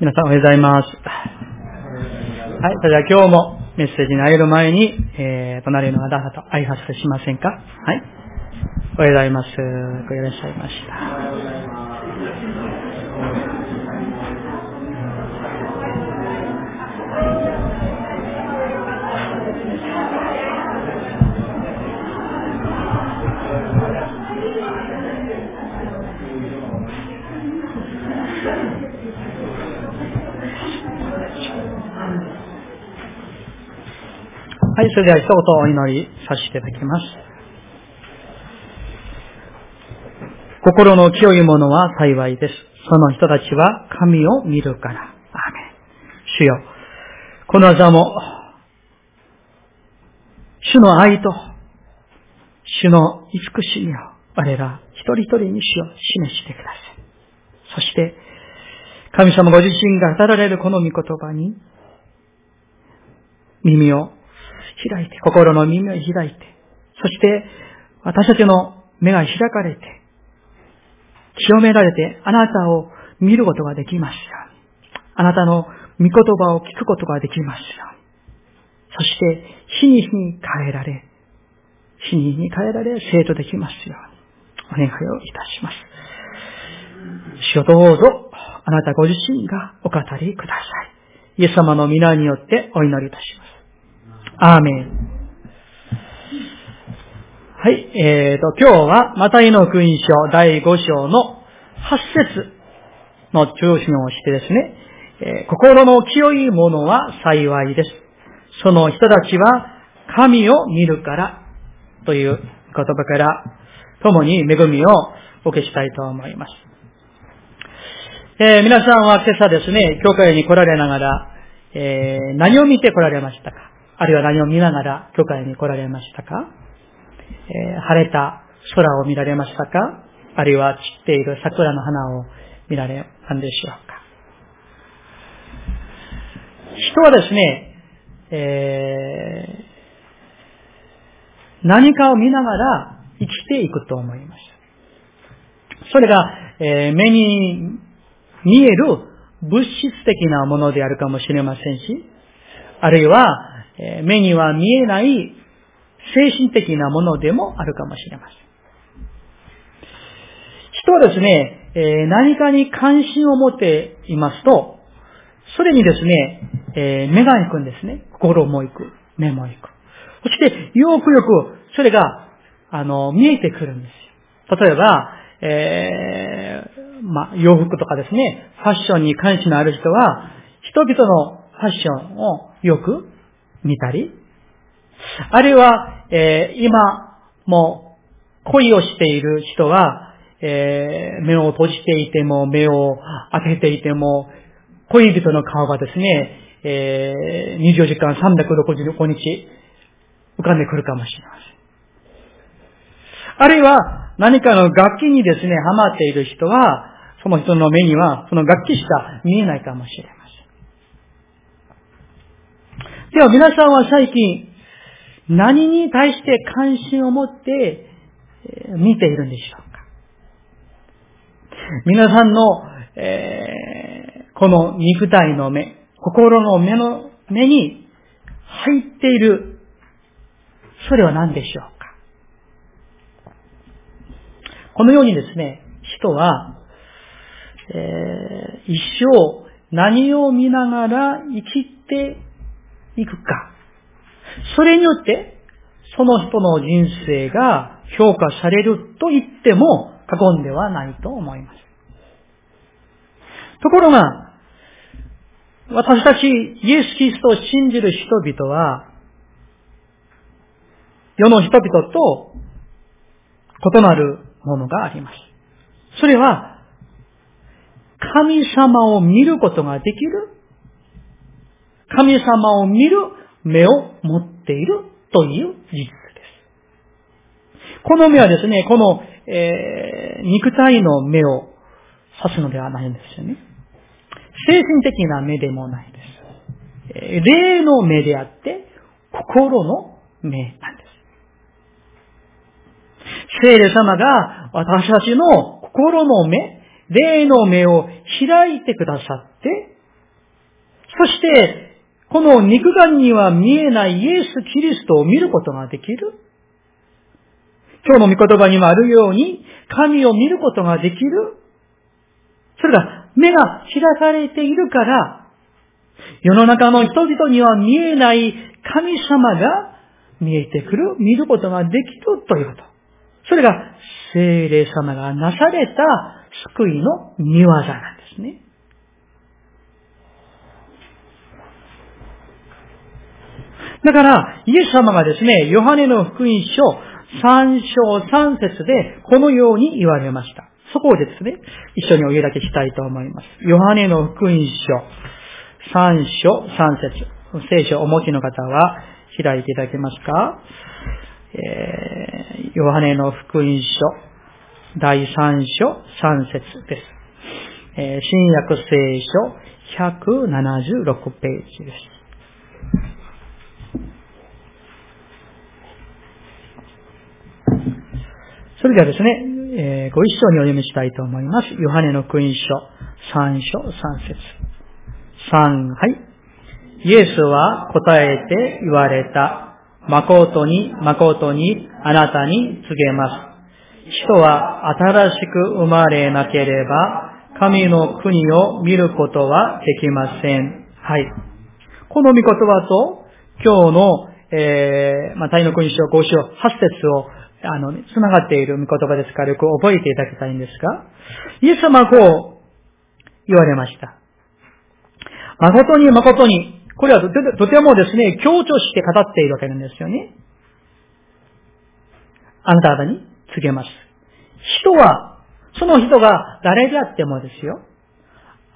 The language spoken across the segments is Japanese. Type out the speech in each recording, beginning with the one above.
皆さんおはようございます。はい、それでは今日もメッセージに入る前に、えー、隣のあなたと挨拶しませんか？はい。おはようございます。ごいらっしゃいましたはい、それでは一言お祈りさせていただきます。心の清いものは幸いです。その人たちは神を見るから。アーメン。主よ。この技も、主の愛と、主の慈しみを我ら一人一人に主を示してください。そして、神様ご自身が語られるこの御言葉に、耳を開いて、心の耳を開いて、そして私たちの目が開かれて、清められてあなたを見ることができますよ。あなたの御言葉を聞くことができますよ。そして、日に日に変えられ、日に日に変えられ、生徒できますように。お願いをいたします。主よどうぞ、あなたご自身がお語りください。イエス様の皆によってお祈りいたします。アーメン。はい、えーと、今日は、マタイの福音書第5章の8節の中心をしてですね、えー、心の清いものは幸いです。その人たちは神を見るからという言葉から共に恵みをお受けしたいと思います。えー、皆さんは今朝ですね、教会に来られながら、えー、何を見て来られましたか？あるいは何を見ながら教会に来られましたか、えー、晴れた空を見られましたか？あるいは散っている桜の花を見られたんでしょうか？人はですね、えー、何かを見ながら生きていくと思います。それが、えー、目に見える物質的なものであるかもしれませんし、あるいは目には見えない精神的なものでもあるかもしれません。人はですね、何かに関心を持っていますと、それにですね、目が行くんですね。心も行く。目も行く。そして、よくよく、それが、あの、見えてくるんですよ。例えば、えー、まあ、洋服とかですね、ファッションに関心のある人は、人々のファッションをよく見たり、あるいは、えー、今も恋をしている人は、えー、目を閉じていても、目を開けていても、恋人の顔がですね、えー、24時間365日浮かんでくるかもしれません。あるいは何かの楽器にですね、ハマっている人は、その人の目にはその楽器しか見えないかもしれません。では皆さんは最近、何に対して関心を持って見ているんでしょうか？皆さんの、えー、この肉体の目、心の目の目に入っている、それは何でしょうか？このようにですね、人は、えー、一生何を見ながら生きていくか。それによって、その人の人生が評価されると言っても過言ではないと思います。ところが、私たちイエス・キリストを信じる人々は、世の人々と異なるものがあります。それは、神様を見ることができる神様を見る目を持っているという事実です。この目はですね、この、えー、肉体の目を指すのではないんですよね。精神的な目でもないです。霊の目であって、心の目なんです。聖霊様が私たちの心の目、霊の目を開いてくださって、そして、この肉眼には見えないイエス・キリストを見ることができる？今日の御言葉にもあるように、神を見ることができる？それが目が開かれているから、世の中の人々には見えない神様が見えてくる、見ることができるということ。それが精霊様がなされた救いの見業なんですね。だから、イエス様がですね、ヨハネの福音書3章3節でこのように言われました。そこをですね、一緒にお湯だけしたいと思います。ヨハネの福音書3章3節聖書をお持ちの方は開いていただけますか？えー、ヨハネの福音書第3章3節です。えー、新約聖書176ページです。それではですね、えー、ご一緒にお読みしたいと思います。ヨハネの福音書3章3節3、はい。イエスは答えて言われた。誠に誠にあなたに告げます。人は新しく生まれなければ、神の国を見ることはできません。はい。この御言葉と、今日の、えー、まあ、大の国書5章8節をあの、繋がっている御言葉ですからよく覚えていただきたいんですが、イエス様はこう言われました。誠に誠に、これはとてもですね、強調して語っているわけなんですよね。あなた方に告げます。人は、その人が誰であってもですよ、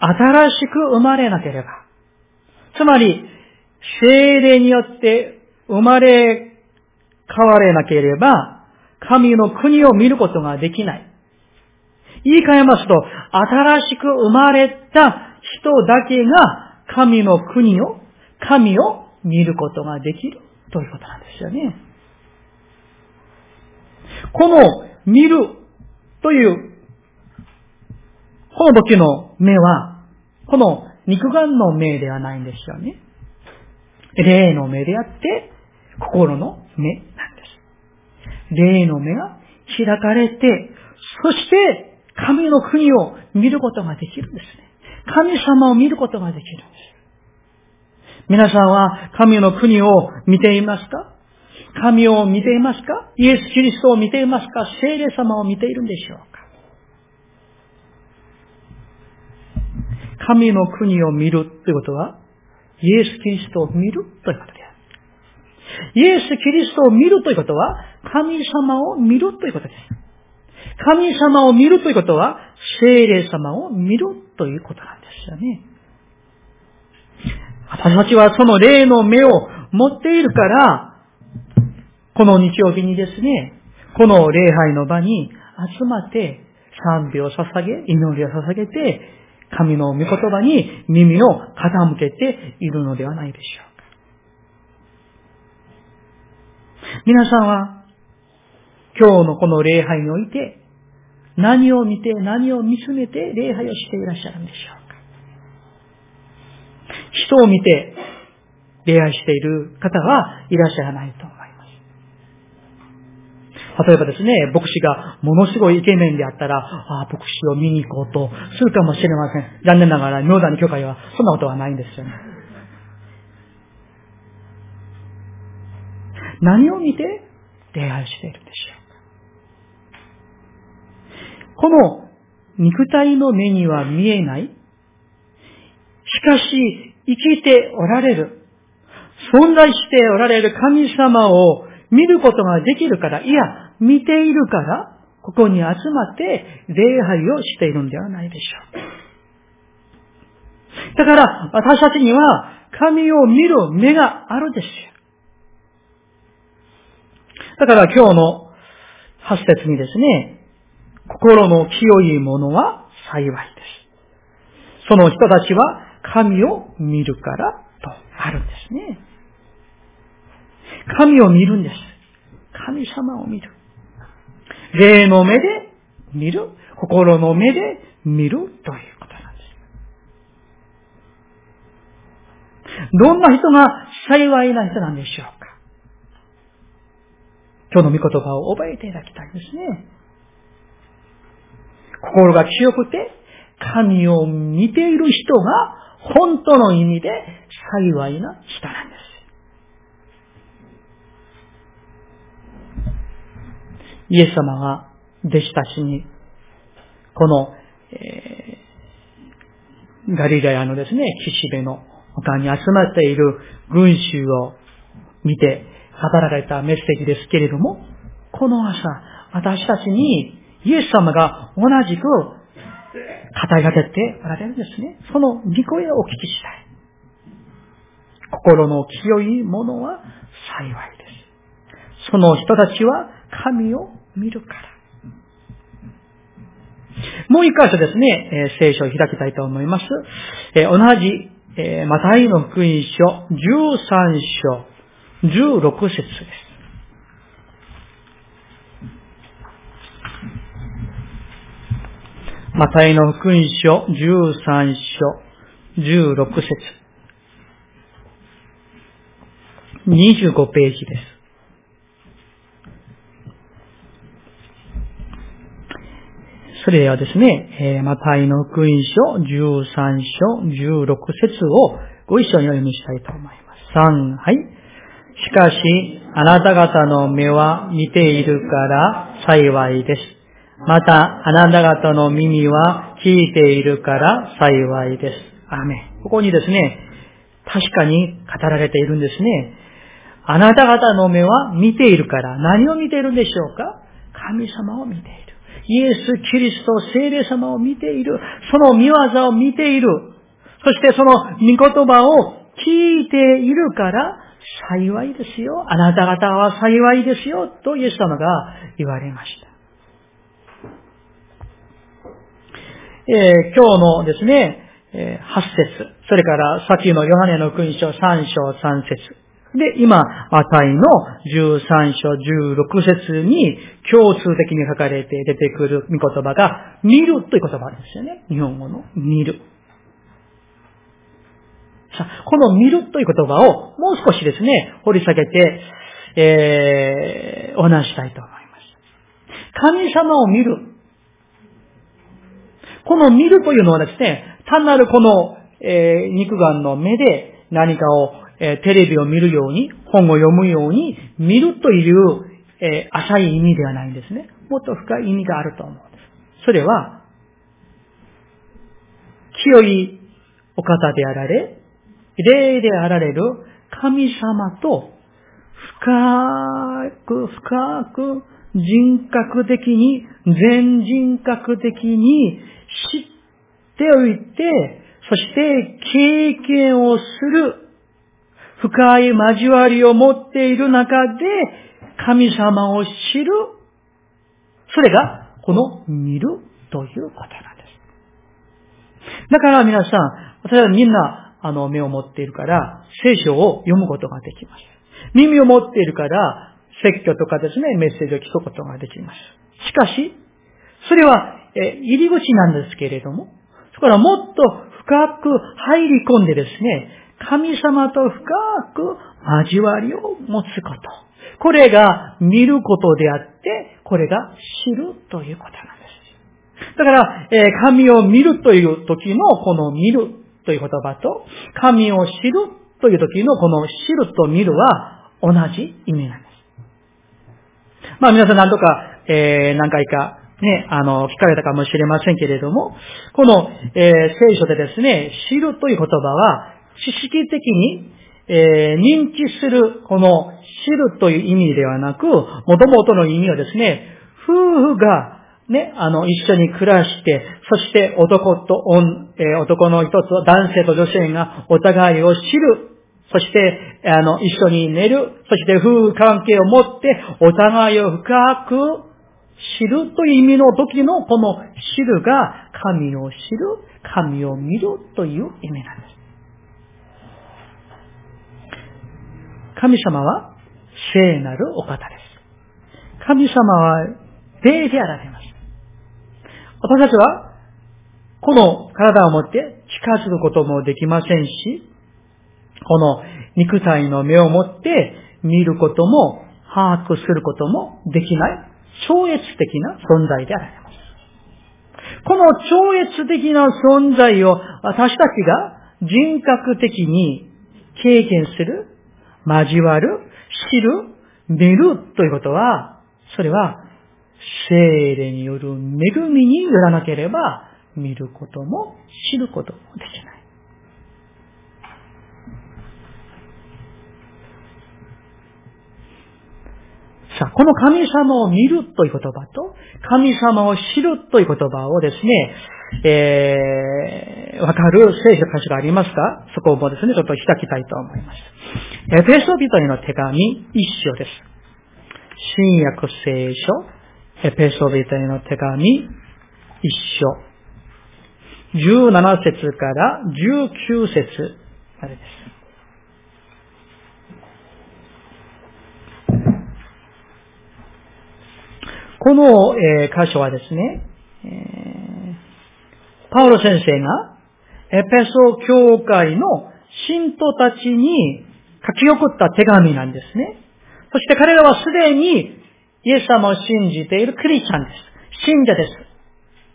新しく生まれなければ、つまり、精霊によって生まれ変われなければ、神の国を見ることができない。言い換えますと、新しく生まれた人だけが神の国を、神を見ることができるということなんですよね。この見るという、この時の目は、この肉眼の目ではないんですよね。霊の目であって、心の目なんで。霊の目が開かれて、そして神の国を見ることができるんですね。神様を見ることができるんです。皆さんは神の国を見ていますか？神を見ていますか？イエス・キリストを見ていますか？聖霊様を見ているんでしょうか？神の国を見るということは、イエス・キリストを見るということですイエス・キリストを見るということは、神様を見るということです。神様を見るということは、聖霊様を見るということなんですよね。私たちはその霊の目を持っているから、この日曜日にですね、この礼拝の場に集まって賛美を捧げ、祈りを捧げて、神の御言葉に耳を傾けているのではないでしょう。皆さんは、今日のこの礼拝において、何を見て、何を見つめて礼拝をしていらっしゃるんでしょうか？人を見て礼拝している方はいらっしゃらないと思います。例えばですね、牧師がものすごいイケメンであったら、ああ、牧師を見に行こうとするかもしれません。残念ながら、妙断の許可はそんなことはないんですよね。何を見て？礼拝しているんでしょうかこの肉体の目には見えない。しかし、生きておられる。存在しておられる神様を見ることができるから、いや、見ているから、ここに集まって礼拝をしているんではないでしょう。だから、私たちには神を見る目があるんですよ。だから今日の発節にですね、心の清いものは幸いです。その人たちは神を見るからとあるんですね。神を見るんです。神様を見る。霊の目で見る。心の目で見るということなんですどんな人が幸いな人なんでしょう今日の御言葉を覚えていただきたいんですね。心が強くて、神を見ている人が本当の意味で幸いな人なんです。イエス様が弟子たちに、この、えー、ガリラヤのですね、岸辺の他に集まっている群衆を見て語られたメッセージですけれども、この朝、私たちにイエス様が同じく語りかけておられるんですね。その御声をお聞きしたい。心の清いものは幸いです。その人たちは神を見るから。もう一箇所ですね、え、聖書を開きたいと思います。え、同じ、えー、マタイの福音書13章16節です。マタイの福音書13章16節25ページです。それではですね、えー、マタイの福音書13章16節をご一緒にお読みしたいと思います。3、はい。しかし、あなた方の目は見ているから幸いです。また、あなた方の耳は聞いているから幸いです。アメここにですね、確かに語られているんですね。あなた方の目は見ているから、何を見ているんでしょうか？神様を見ている。イエス・キリスト、聖霊様を見ている。その見業を見ている。そしてその御言葉を聞いているから幸いですよ。あなた方は幸いですよ。とイエス様が言われました。えー、今日のですね、え、8節それから先のヨハネの君章3章3節で、今、マタイの13章16節に共通的に書かれて出てくる見言葉が、見るという言葉ですよね。日本語の見る。さ、この見るという言葉をもう少しですね、掘り下げて、えー、お話したいと思います。神様を見る。この見るというのはですね、単なるこの、えー、肉眼の目で何かをえテレビを見るように、本を読むように、見るという、え浅い意味ではないんですね。もっと深い意味があると思うんです。それは、清いお方であられ、霊であられる神様と深く深く人格的に、全人格的に知っておいて、そして経験をする深い交わりを持っている中で、神様を知る。それが、この見るということなんです。だから皆さん、私はみんな、あの、目を持っているから、聖書を読むことができます。耳を持っているから、説教とかですね、メッセージを聞くことができます。しかし、それは、え、入り口なんですけれども、そこからもっと深く入り込んでですね、神様と深く交わりを持つこと。これが見ることであって、これが知るということなんです。だから、えー、神を見るという時のこの見るという言葉と、神を知るという時のこの知ると見るは同じ意味なんです。まあ皆さん何とか、えー、何回かね、あの、聞かれたかもしれませんけれども、この、えー、聖書でですね、知るという言葉は、知識的に、えー、認知する、この知るという意味ではなく、もともとの意味はですね、夫婦がね、あの、一緒に暮らして、そして男と女、えー、男の一つ、男性と女性がお互いを知る。そして、あの、一緒に寝る。そして夫婦関係を持って、お互いを深く知るという意味の時のこの知るが、神を知る、神を見るという意味なんです。神様は聖なるお方です。神様は霊であられます。私たちは、この体を持って近づくこともできませんし、この肉体の目を持って見ることも把握することもできない超越的な存在であられます。この超越的な存在を私たちが人格的に経験する、交わる、知る、見るということは、それは精霊による恵みによらなければ見ることも知ることもできない。さあ、この神様を見るという言葉と、神様を知るという言葉をですね、えー、わかる聖書歌詞がありますか？そこをですね、ちょっと開きたいと思います。エペソビトへの手紙一章です。新約聖書、エペソビトへの手紙一章。17節から19節までです。この、えー、箇所はですね、え、パウロ先生がエペソ教会の信徒たちに書き送った手紙なんですね。そして彼らはすでにイエス様を信じているクリスチャンです。信者です。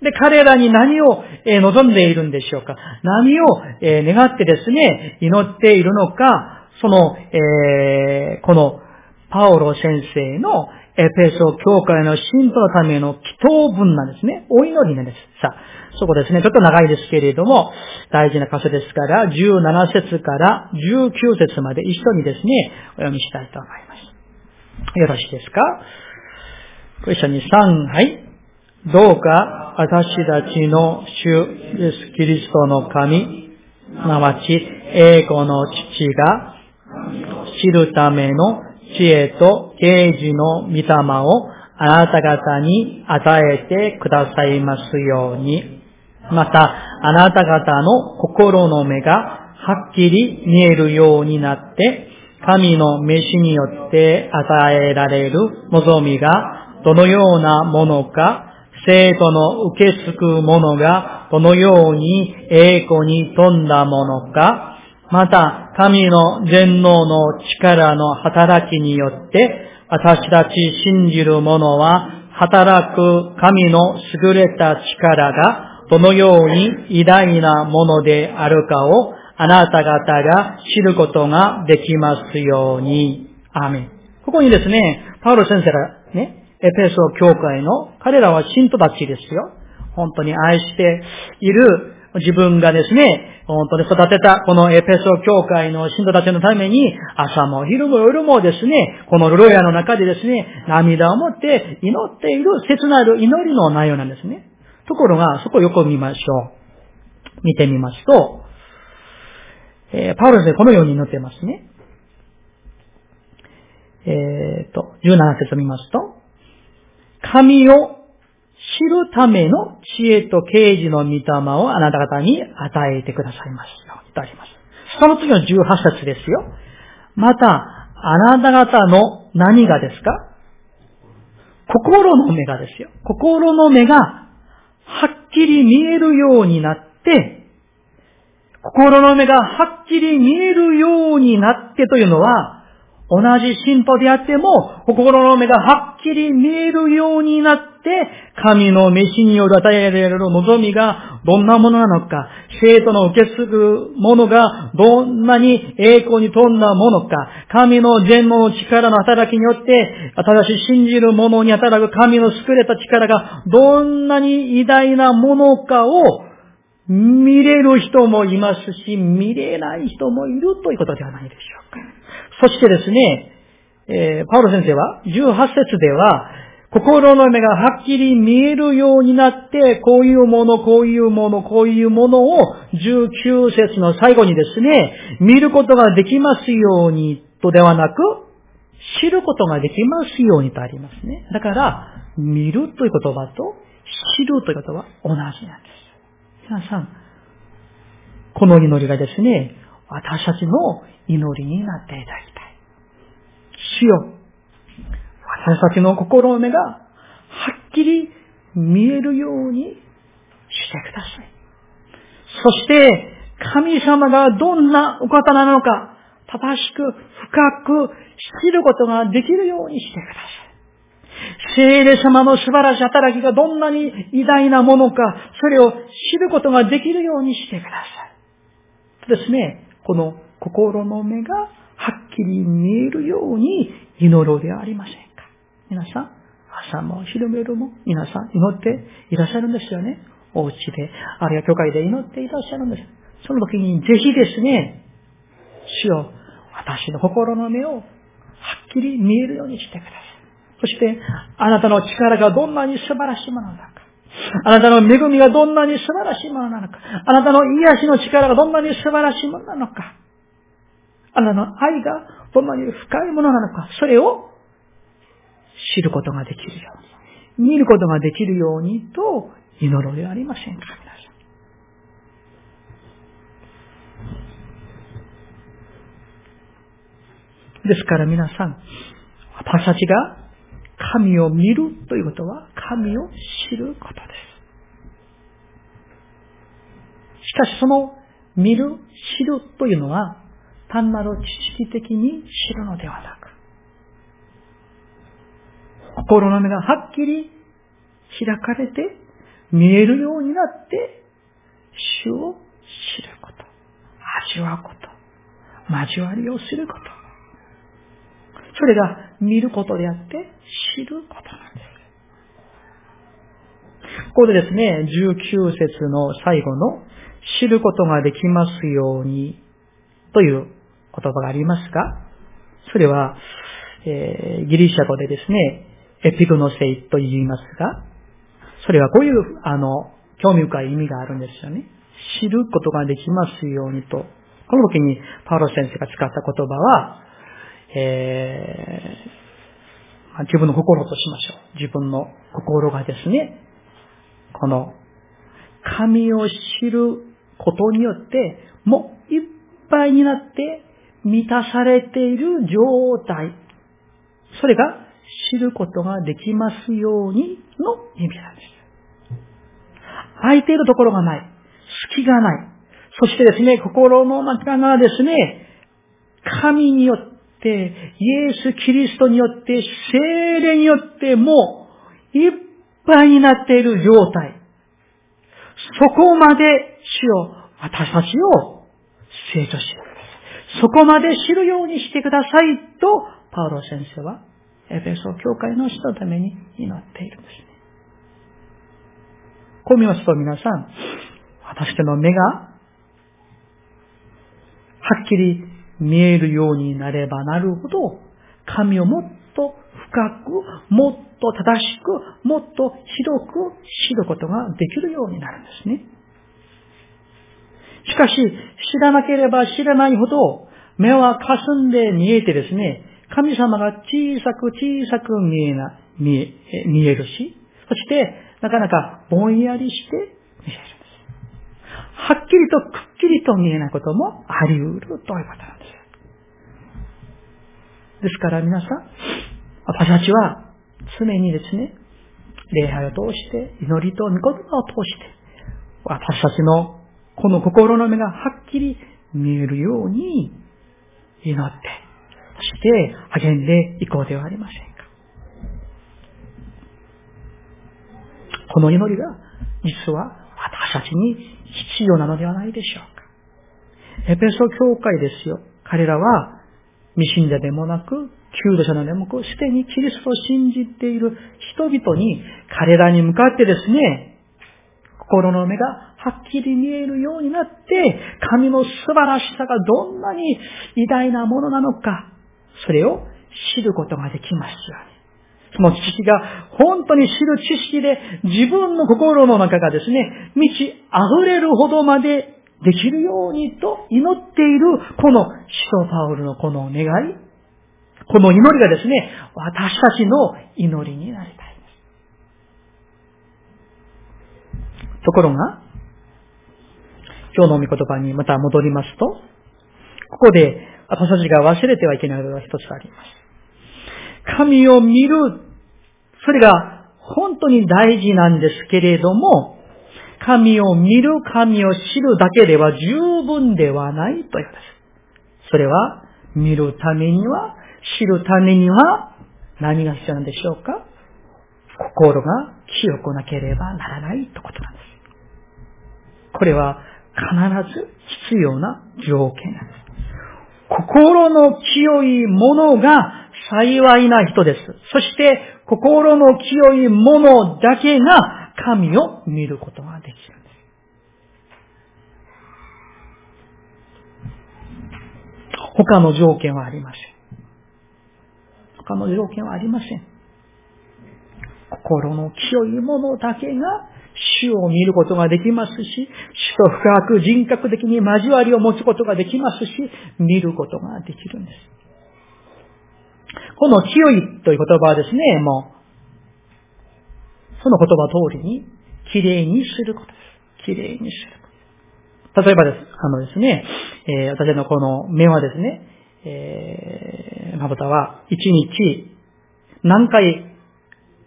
で、彼らに何を、望んでいるんでしょうか？何を、願ってですね、祈っているのか、その、えー、このパウロ先生のエペソ教会の信徒のための祈祷文なんですね。お祈りなんです。さあ、そこですね。ちょっと長いですけれども、大事な箇所ですから、17節から19節まで一緒にですね、お読みしたいと思います。よろしいですか？ご一緒に3、はい。どうか私たちの主イエス・キリストの神、すなわち栄光の父が知るための知恵と啓示の御霊をあなた方に与えてくださいますように。また、あなた方の心の目がはっきり見えるようになって、神の召しによって与えられる望みがどのようなものか、生徒の受け継ぐものがどのように栄光に富んだものか、また、神の全能の力の働きによって、私たち信じる者は、働く神の優れた力が、どのように偉大なものであるかを、あなた方が知ることができますように。アーメン。ここにですね、パウロ先生がね、エペソ教会の、彼らは信徒たちですよ。本当に愛している自分がですね、本当に育てたこのエペソ教会の信徒たちのために、朝も昼も夜もですね、このロヤの中でですね、涙を持って祈っている切なる祈りの内容なんですね。ところが、そこをよく見ましょう。見てみますと、えー、パウロでこのように祈ってますね。えっ、と、17節を見ますと、神を知るための知恵と啓示の御霊をあなた方に与えてくださいますよとあります。その次の18節ですよ。また、あなた方の何がですか？心の目がですよ。心の目がはっきり見えるようになって、心の目がはっきり見えるようになってというのは、同じ信徒であっても、心の目がはっきり見えるようになって、神の召しによる与えられる望みがどんなものなのか、生徒の受け継ぐものがどんなに栄光に富んだものか、神の全能の力の働きによって、新しい信じる者に働く神の優れた力がどんなに偉大なものかを見れる人もいますし、見れない人もいるということではないでしょうか。そしてですね、えー、パウロ先生は、18節では、心の目がはっきり見えるようになって、こういうもの、こういうもの、こういうものを19節の最後にですね、見ることができますようにとではなく、知ることができますようにとありますね。だから、見るという言葉と知るということは同じなんです。皆さん、この祈りがですね、私たちの祈りになっていただきたい。主よ、私たちの心の目がはっきり見えるようにしてください。そして、神様がどんなお方なのか、正しく、深く知ることができるようにしてください。聖霊様の素晴らしい働きがどんなに偉大なものか、それを知ることができるようにしてください。ですね、この心の目がはっきり見えるように祈ろうではありませんか？皆さん、朝も昼も夜も皆さん祈っていらっしゃるんですよね。お家で、あるいは教会で祈っていらっしゃるんです。その時にぜひですね、主よ、私の心の目をはっきり見えるようにしてください。そして、あなたの力がどんなに素晴らしいものなのか。あなたの恵みがどんなに素晴らしいものなのか。あなたの癒しの力がどんなに素晴らしいものなのか。あなたの愛がどんなに深いものなのか。それを知ることができるように。見ることができるようにと祈ろうではありませんか。ですから皆さん、私たちが神を見るということは神を知ることです。しかしその見る、知るというのは単なる知識的に知るのではなく、心の目がはっきり開かれて見えるようになって主を知ること、味わうこと、交わりをすること。それが見ることであって知ることなんです。ここでですね、19節の最後の知ることができますようにという言葉がありますが、それは、えー、ギリシャ語でですね、エピグノセイと言いますが、それはこういう、あの、興味深い意味があるんですよね。知ることができますようにと。この時にパウロ先生が使った言葉は、えー、自分の心としましょう。自分の心がですね、この、神を知ることによって、もういっぱいになって満たされている状態。それが知ることができますようにの意味なんです。空いているところがない。隙がない。そしてですね、心の中がですね、神によって、イエス・キリストによって、精霊によってもういっぱいになっている状態。そこまで主を、私たちを成長してください。そこまで知るようにしてくださいと、パウロ先生は、エペソ教会の人のために祈っているんですね。こう見ますと皆さん、私たちの目が、はっきり見えるようになればなるほど、神をもっと深く、もっと正しく、もっと広く知ることができるようになるんですね。しかし、知らなければ知らないほど、目は霞んで見えてですね、神様が小さく小さく見えな、見え、見えるし、そして、なかなかぼんやりして見えるんです。はっきりとくっきりと見えないこともあり得るということなんです。ですから皆さん、私たちは常にですね、礼拝を通して、祈りと御言葉を通して、私たちのこの心の目がはっきり見えるように祈って、そして励んでいこうではありませんか。この祈りが実は私たちに必要なのではないでしょうか。エペソ教会ですよ。彼らは未信者でもなく、救度者のでもなく、すでにキリストを信じている人々に、彼らに向かってですね、心の目がはっきり見えるようになって、神の素晴らしさがどんなに偉大なものなのか、それを知ることができますよね。その知識が本当に知る知識で自分の心の中がですね、満ち溢れるほどまでできるようにと祈っている、この使徒パウルのこの願い、この祈りがですね、私たちの祈りになりたいです。ところが、今日の御言葉にまた戻りますと、ここで私たちが忘れてはいけないことが一つあります。神を見る、それが本当に大事なんですけれども、神を見る、神を知るだけでは十分ではないということです。それは、見るためには、知るためには、何が必要なんでしょうか？心が清くなければならないってことなんです。これは必ず必要な条件なんです。心の清いものが幸いな人です。そして心の清いものだけが神を見ることができるんです。他の条件はありません。他の条件はありません。心の清いものだけが主を見ることができますし、主と深く人格的に交わりを持つことができますし、見ることができるんです。この清いという言葉はですね、もう、その言葉通りに、綺麗にすることです。綺麗にすること。例えばです、あのですね、えー、私のこの目はですね、えー、まぶたは一日何回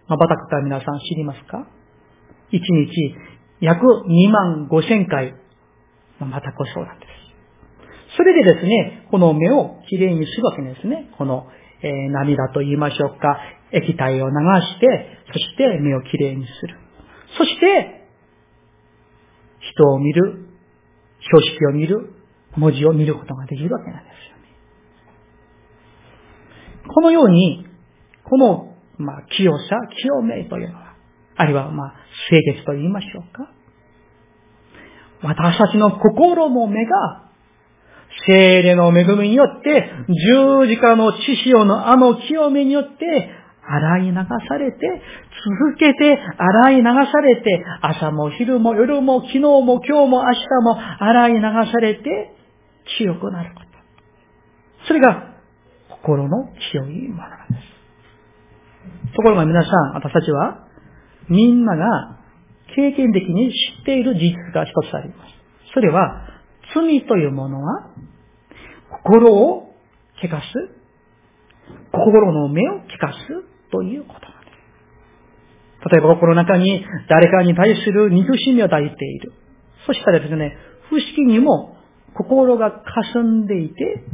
まばたくか皆さん知りますか？一日約2万5千回まばたくそうなんです。それでですね、この目をきれいにするわけですね。この、えー、涙と言いましょうか、液体を流して、そして目をきれいにする。そして、人を見る、標識を見る、文字を見ることができるわけなんですよね。このように、このまあ、清さ、清めというのは、あるいは、まあ、清潔と言いましょうか。私たちの心も目が、精霊の恵みによって、十字架の血潮のあの清めによって、洗い流されて、続けて洗い流されて、朝も昼も夜も昨日も今日も明日も洗い流されて、清くなること。それが心の清いものなんです。ところが皆さん、私たちは、みんなが経験的に知っている事実が一つあります。それは、罪というものは、心を汚す、心の目を汚すということなんです。例えば心の中に誰かに対する憎しみを抱いている。そしたらですね、不思議にも心が霞んでいて、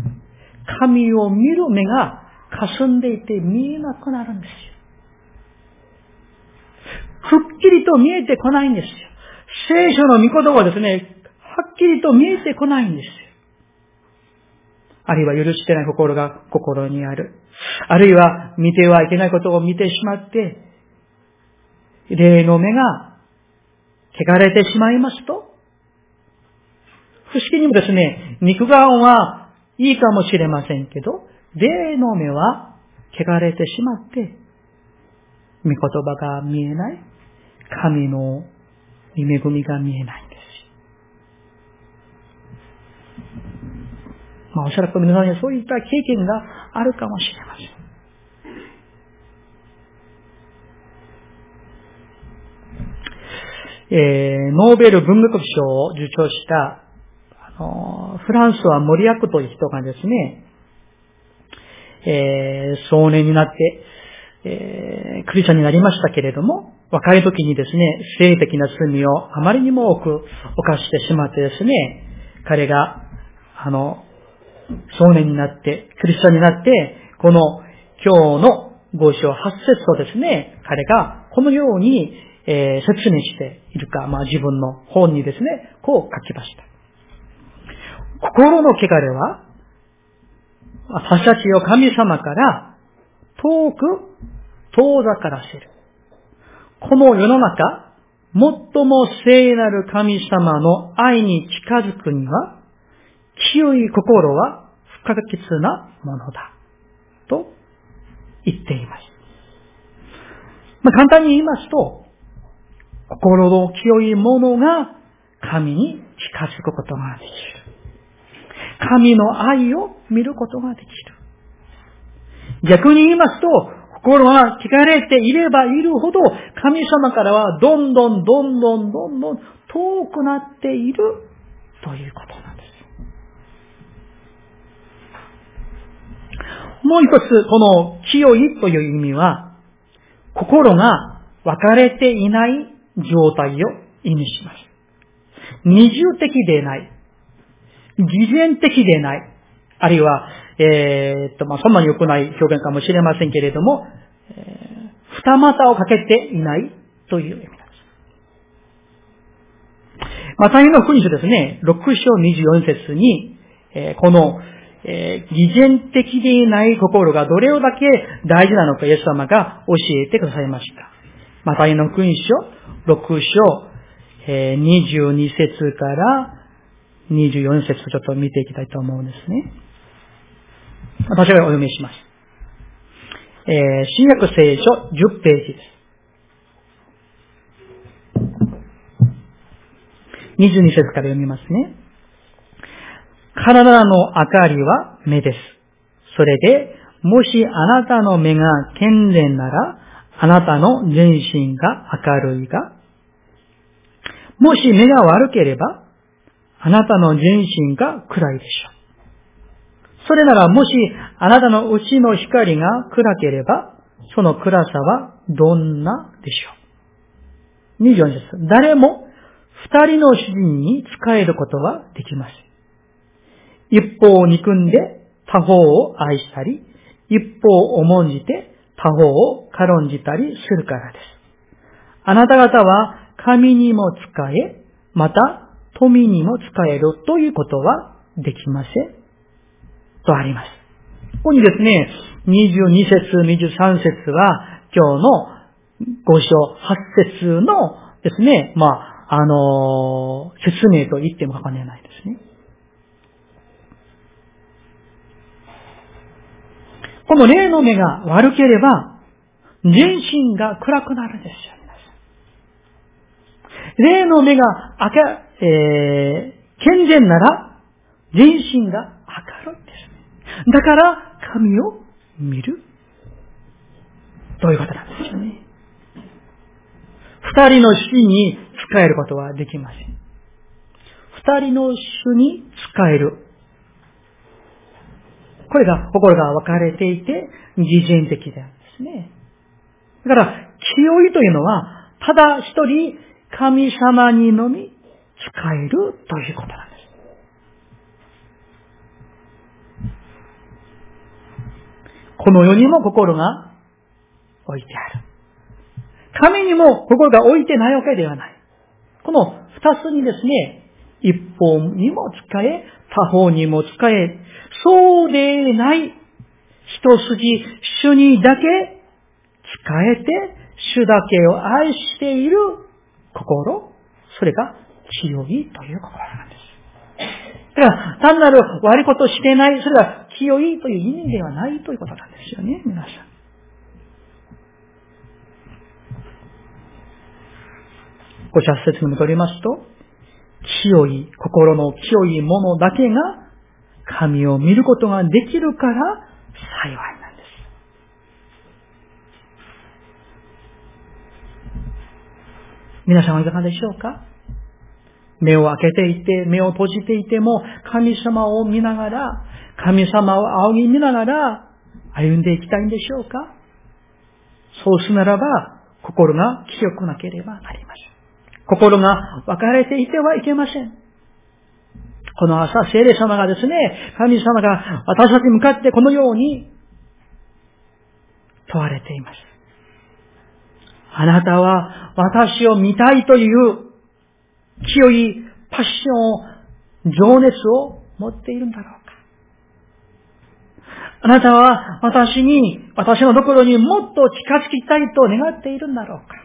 神を見る目が霞んでいて見えなくなるんですよ。くっきりと見えてこないんですよ。聖書の御言葉はですね、はっきりと見えてこないんですよ。あるいは許してない心が心にある。あるいは見てはいけないことを見てしまって、霊の目が汚れてしまいますと、不思議にもですね、肉眼はいいかもしれませんけど、霊の目は汚れてしまって、御言葉が見えない、神の恵みが見えないんです。まあおそらく皆さんにはそういった経験があるかもしれません。えー、ノーベル文学賞を受賞した、あの、フランスはモリアクという人がですね、えー、少年になって、えー、クリスチャンになりましたけれども、若い時にですね、性的な罪をあまりにも多く犯してしまってですね、彼が、あの、少年になって、クリスチャンになって、この今日の五章八節をですね、彼がこのように、えー、説明しているか、まあ自分の本にですね、こう書きました。心の汚れは、私たちを神様から遠く遠ざからせる。この世の中、最も聖なる神様の愛に近づくには、清い心は不可欠なものだ。と言っています。まあ、簡単に言いますと、心の清いものが神に近づくことができる。神の愛を見ることができる。逆に言いますと、心が汚れていればいるほど、神様からはどんどんどんどんどんどん遠くなっているということなんです。もう一つ、この清いという意味は、心が分かれていない状態を意味します。二重的でない。偽善的でない。あるいは、えー、っと、まあ、そんなに良くない表現かもしれませんけれども、えー、二股をかけていないという意味です。また、イの福音書ですね、6章24節に、えー、この、えー、偽善的でない心がどれをだけ大事なのか、イエス様が教えてくださいました。また、イの福音書、6章、えー、22節から24節をちょっと見ていきたいと思うんですね。私がお読みします。えー、新約聖書10ページです。22節から読みますね。体の明かりは目です。それで、もしあなたの目が健全なら、あなたの全身が明るいが、もし目が悪ければ、あなたの全身が暗いでしょう。それならもしあなたのうちの光が暗ければ、その暗さはどんなでしょう。24節。誰も二人の主人に仕えることはできません。一方を憎んで他方を愛したり、一方を重んじて他方を軽んじたりするからです。あなた方は神にも仕え、また富にも仕えるということはできません。とあります。ここにですね、22節、23節は今日の5章8節のですね、まあ、あのー、説明と言っても過言ないですね。この霊の目が悪ければ、全身が暗くなるんですよ、霊の目が赤、えー、健全なら、全身が明るいです。だから、神を見る。ということなんですよね。二人の死に使えることはできません。二人の主に使える。これが心が分かれていて、偽善的であるんですね。だから、清いというのは、ただ一人神様にのみ使えるということなんです。この世にも心が置いてある。神にも心が置いてないわけではない。この二つにですね、一方にも使え、他方にも使え、そうでない一筋、主にだけ使えて、主だけを愛している心、それが清いという心なんです。だから、単なる悪いことしてない、それが清いという意味ではないということなんですよね、皆さん。ご茶説に戻りますと、清い、心の清いものだけが神を見ることができるから幸いなんです。皆さんはいかがでしょうか？目を開けていて、目を閉じていても、神様を見ながら、神様を仰ぎ見ながら、歩んでいきたいんでしょうか？そうすならば、心が清くなければなりません。心が分かれていてはいけません。この朝、聖霊様がですね、神様が私たちに向かってこのように問われています。あなたは私を見たいという清いパッションを、情熱を持っているんだろうか。あなたは私に、私のところにもっと近づきたいと願っているんだろうか。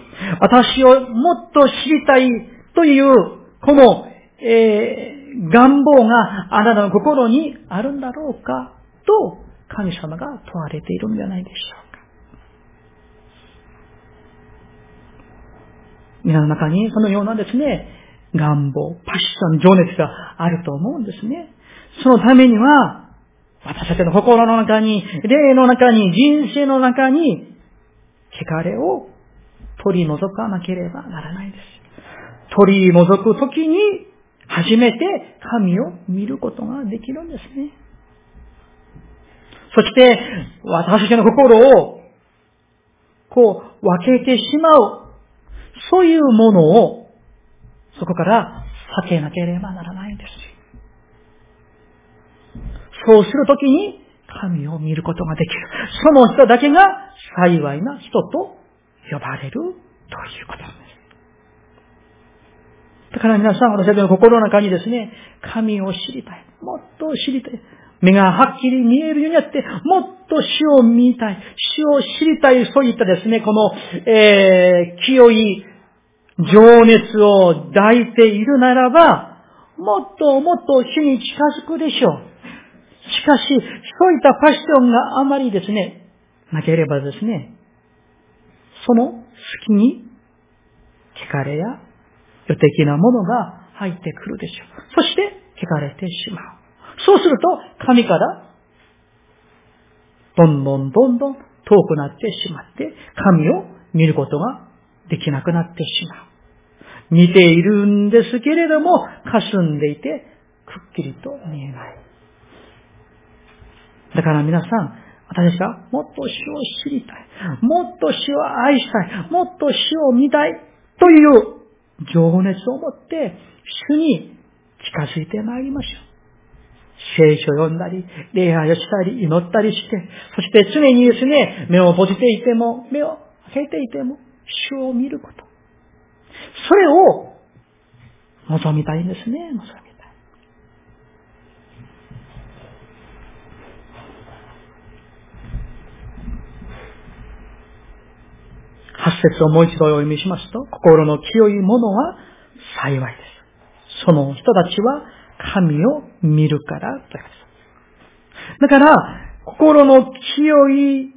私をもっと知りたいという、この、えー、願望があなたの心にあるんだろうかと、神様が問われているんじゃないでしょうか。皆の中にそのようなですね、願望、パッション、情熱があると思うんですね。そのためには、私たちの心の中に、霊の中に、人生の中に、汚れを取り除かなければならないです。取り除くときに、初めて神を見ることができるんですね。そして、私たちの心を、こう、分けてしまう、そういうものを、そこから避けなければならないんです。そうするときに神を見ることができる。その人だけが幸いな人と呼ばれるということです。だから皆さん、私たちの心の中にですね、神を知りたい。もっと知りたい。目がはっきり見えるようになって、もっと死を見たい。死を知りたい、そういったですね、この、えー、清い情熱を抱いているならば、もっともっと死に近づくでしょう。しかし、そういったパッションがあまりですね、なければですね、その隙に、汚れや予的なものが入ってくるでしょう。そして、汚れてしまう。そうすると、神から、どんどんどんどん遠くなってしまって、神を見ることができなくなってしまう。見ているんですけれども、霞んでいて、くっきりと見えない。だから皆さん、私がもっと死を知りたい。もっと死を愛したい。もっと死を見たい。という情熱を持って、主に近づいてまいりましょう。聖書を読んだり、礼拝をしたり、祈ったりして、そして常にですね、目を閉じていても、目を開けていても、主を見ること。それを望みたいんですね、望みたい。八節をもう一度お読みしますと、心の清いものは幸いです。その人たちは神を見るからです。だから、心の清い、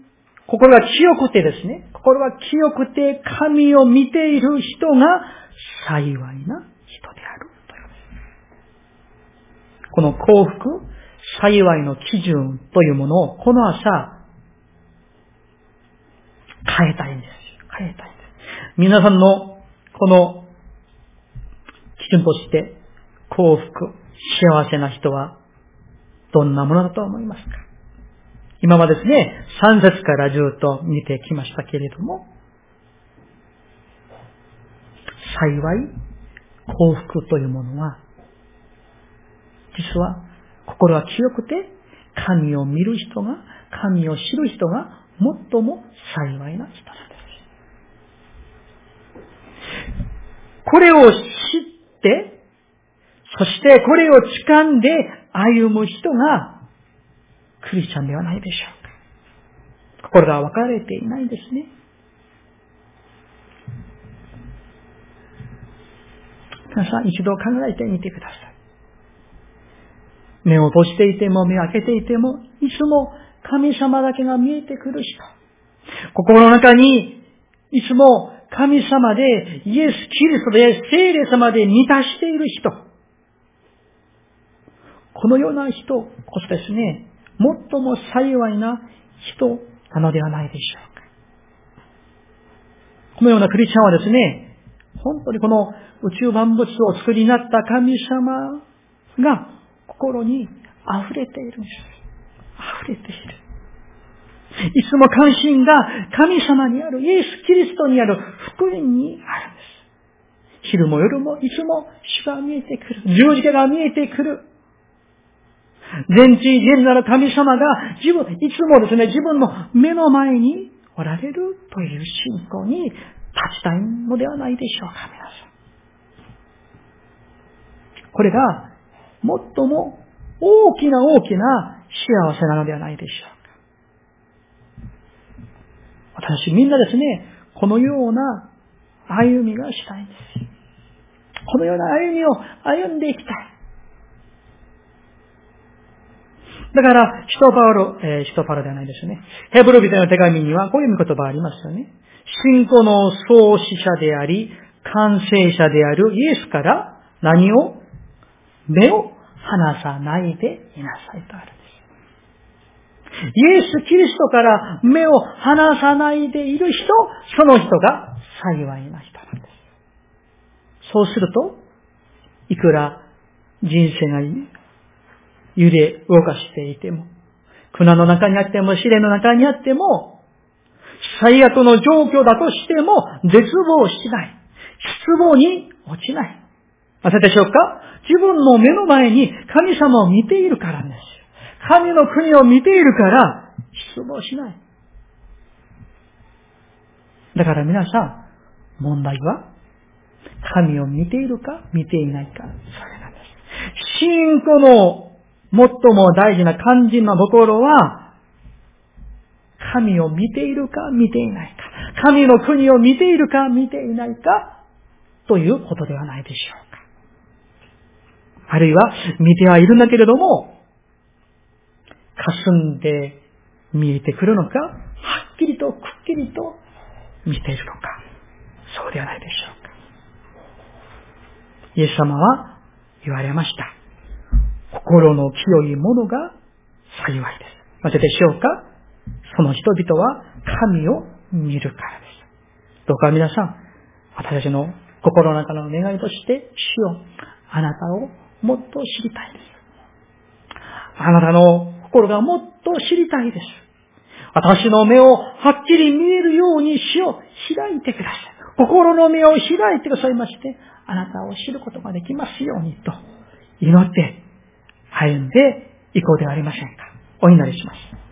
心が清くてですね、心が清くて神を見ている人が幸いな人であるという。この幸福、幸いの基準というものをこの朝、変えたいんです。変えたい。皆さんのこの基準として幸福、幸せな人はどんなものだと思いますか？今はですね、3節からずっと見てきましたけれども、幸い、幸福というものは、実は心が清くて、神を見る人が、神を知る人が最も幸いな人なんです。これを知って、そしてこれを掴んで歩む人がクリスチャンではないでしょうか。心が分かれていないですね。皆さん一度考えてみてください。目を閉じていても、目を開けていても、いつも神様だけが見えてくる人。心の中に、いつも神様で、イエス・キリストで、聖霊様で満たしている人。このような人こそですね、最も幸いな人なのではないでしょうか。このようなクリスチャンはですね、本当にこの宇宙万物を作りになった神様が心に溢れているんです。溢れている。いつも関心が神様にある、イエス・キリストにある福音にあるんです。昼も夜もいつも主が見えてくる。十字架が見えてくる。全知全なる神様が自分、いつもですね、自分の目の前におられるという信仰に立ちたいのではないでしょうか、皆さん。これが、最も大きな大きな幸せなのではないでしょうか。私みんなですね、このような歩みがしたいんです。このような歩みを歩んでいきたい。だから、使徒パウロ、えー、使徒パウロではないですね。ヘブル人の手紙にはこういう言葉ありますよね。信仰の創始者であり、完成者であるイエスから何を？目を離さないでいなさいとある。イエス・キリストから目を離さないでいる人、その人が幸いな人なんです。そうすると、いくら人生が揺れ動かしていても、苦難の中にあっても、試練の中にあっても、最悪の状況だとしても、絶望しない。失望に落ちない。なぜでしょうか自分の目の前に神様を見ているからです。神の国を見ているから、失望しない。だから皆さん、問題は、神を見ているか、見ていないか、それなんです。信仰の最も大事な肝心なところは、神を見ているか、見ていないか。神の国を見ているか、見ていないか、ということではないでしょうか。あるいは、見てはいるんだけれども、霞んで見えてくるのか、はっきりと、くっきりと見ているのか。そうではないでしょうか。イエス様は言われました。心の清いものが幸いです。なぜでしょうか？その人々は神を見るからです。どうか皆さん、私たちの心の中の願いとして、主よ、あなたをもっと知りたいです。あなたの心がもっと知りたいです。私の目をはっきり見えるように死を。開いてください。心の目を開いてくださいまして、あなたを知ることができますようにと祈って歩んでいこうではありませんか。お祈りします。